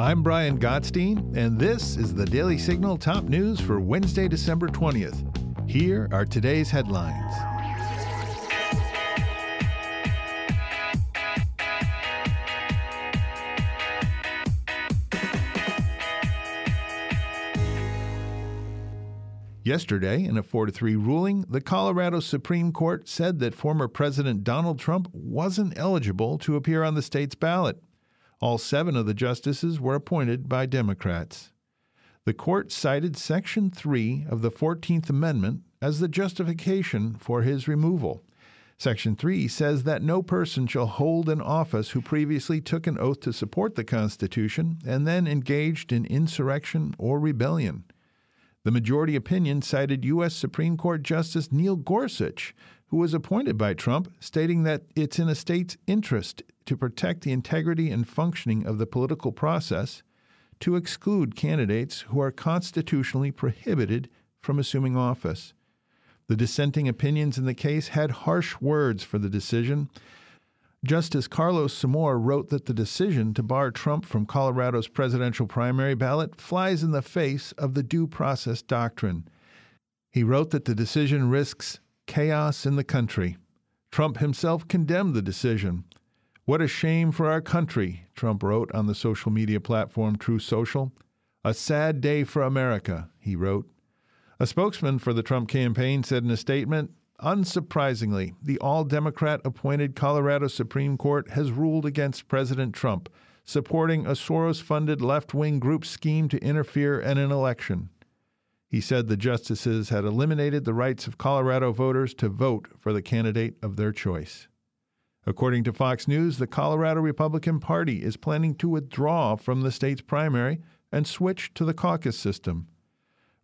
I'm Brian Gottstein, and this is the Daily Signal top news for Wednesday, December 20th. Here are today's headlines. Yesterday, in a 4 3 ruling, the Colorado Supreme Court said that former President Donald Trump wasn't eligible to appear on the state's ballot. All seven of the justices were appointed by Democrats. The court cited Section 3 of the 14th Amendment as the justification for his removal. Section 3 says that no person shall hold an office who previously took an oath to support the Constitution and then engaged in insurrection or rebellion. The majority opinion cited U.S. Supreme Court Justice Neil Gorsuch, who was appointed by Trump, stating that it's in a state's interest to protect the integrity and functioning of the political process to exclude candidates who are constitutionally prohibited from assuming office. The dissenting opinions in the case had harsh words for the decision, Justice Carlos Samour wrote that the decision to bar Trump from Colorado's presidential primary ballot flies in the face of the due process doctrine. He wrote that the decision risks chaos in the country. Trump himself condemned the decision. What a shame for our country, Trump wrote on the social media platform Truth Social. A sad day for America, he wrote. A spokesman for the Trump campaign said in a statement Unsurprisingly, the all Democrat appointed Colorado Supreme Court has ruled against President Trump, supporting a Soros funded left wing group scheme to interfere in an election. He said the justices had eliminated the rights of Colorado voters to vote for the candidate of their choice. According to Fox News, the Colorado Republican Party is planning to withdraw from the state's primary and switch to the caucus system.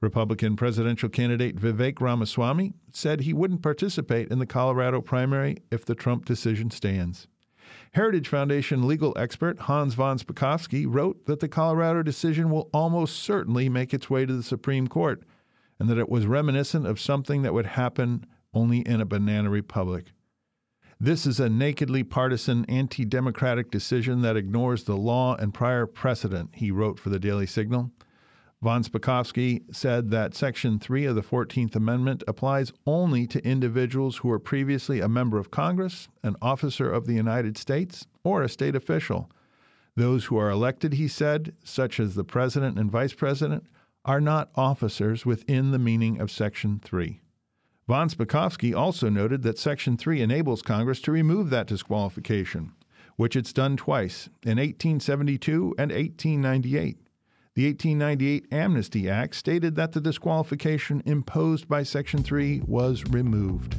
Republican presidential candidate Vivek Ramaswamy said he wouldn't participate in the Colorado primary if the Trump decision stands. Heritage Foundation legal expert Hans von Spakovsky wrote that the Colorado decision will almost certainly make its way to the Supreme Court and that it was reminiscent of something that would happen only in a banana republic. This is a nakedly partisan, anti democratic decision that ignores the law and prior precedent, he wrote for the Daily Signal. Von Spakovsky said that Section 3 of the 14th Amendment applies only to individuals who were previously a member of Congress, an officer of the United States, or a state official. Those who are elected, he said, such as the President and Vice President, are not officers within the meaning of Section 3. Von Spakovsky also noted that Section 3 enables Congress to remove that disqualification, which it's done twice, in 1872 and 1898. The 1898 Amnesty Act stated that the disqualification imposed by Section 3 was removed.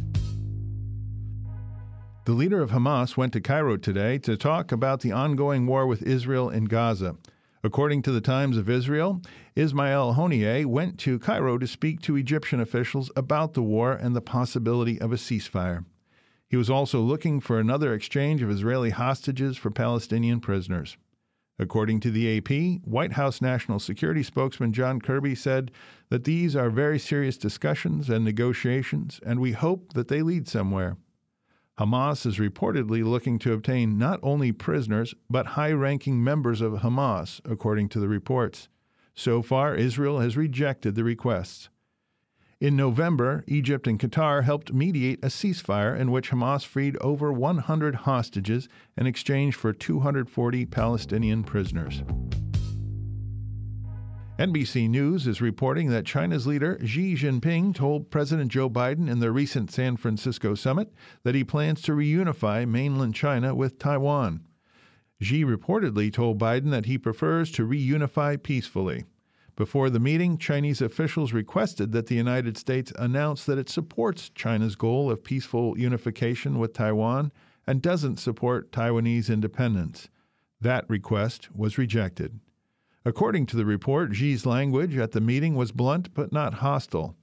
The leader of Hamas went to Cairo today to talk about the ongoing war with Israel in Gaza. According to the Times of Israel, Ismail Haniyeh went to Cairo to speak to Egyptian officials about the war and the possibility of a ceasefire. He was also looking for another exchange of Israeli hostages for Palestinian prisoners. According to the AP, White House National Security spokesman John Kirby said that these are very serious discussions and negotiations, and we hope that they lead somewhere. Hamas is reportedly looking to obtain not only prisoners, but high ranking members of Hamas, according to the reports. So far, Israel has rejected the requests. In November, Egypt and Qatar helped mediate a ceasefire in which Hamas freed over 100 hostages in exchange for 240 Palestinian prisoners. NBC News is reporting that China's leader Xi Jinping told President Joe Biden in the recent San Francisco summit that he plans to reunify mainland China with Taiwan. Xi reportedly told Biden that he prefers to reunify peacefully. Before the meeting, Chinese officials requested that the United States announce that it supports China's goal of peaceful unification with Taiwan and doesn't support Taiwanese independence. That request was rejected. According to the report, Xi's language at the meeting was blunt but not hostile.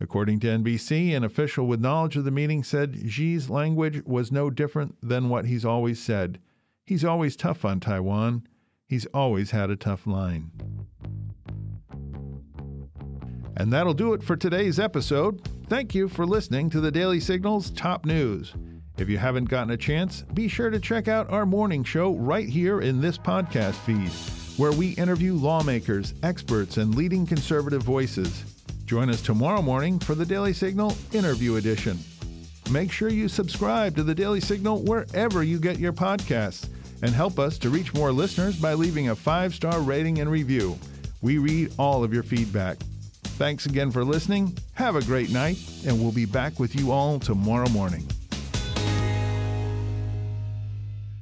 According to NBC, an official with knowledge of the meeting said Xi's language was no different than what he's always said. He's always tough on Taiwan. He's always had a tough line. And that'll do it for today's episode. Thank you for listening to the Daily Signal's top news. If you haven't gotten a chance, be sure to check out our morning show right here in this podcast feed. Where we interview lawmakers, experts, and leading conservative voices. Join us tomorrow morning for the Daily Signal Interview Edition. Make sure you subscribe to the Daily Signal wherever you get your podcasts and help us to reach more listeners by leaving a five star rating and review. We read all of your feedback. Thanks again for listening. Have a great night, and we'll be back with you all tomorrow morning.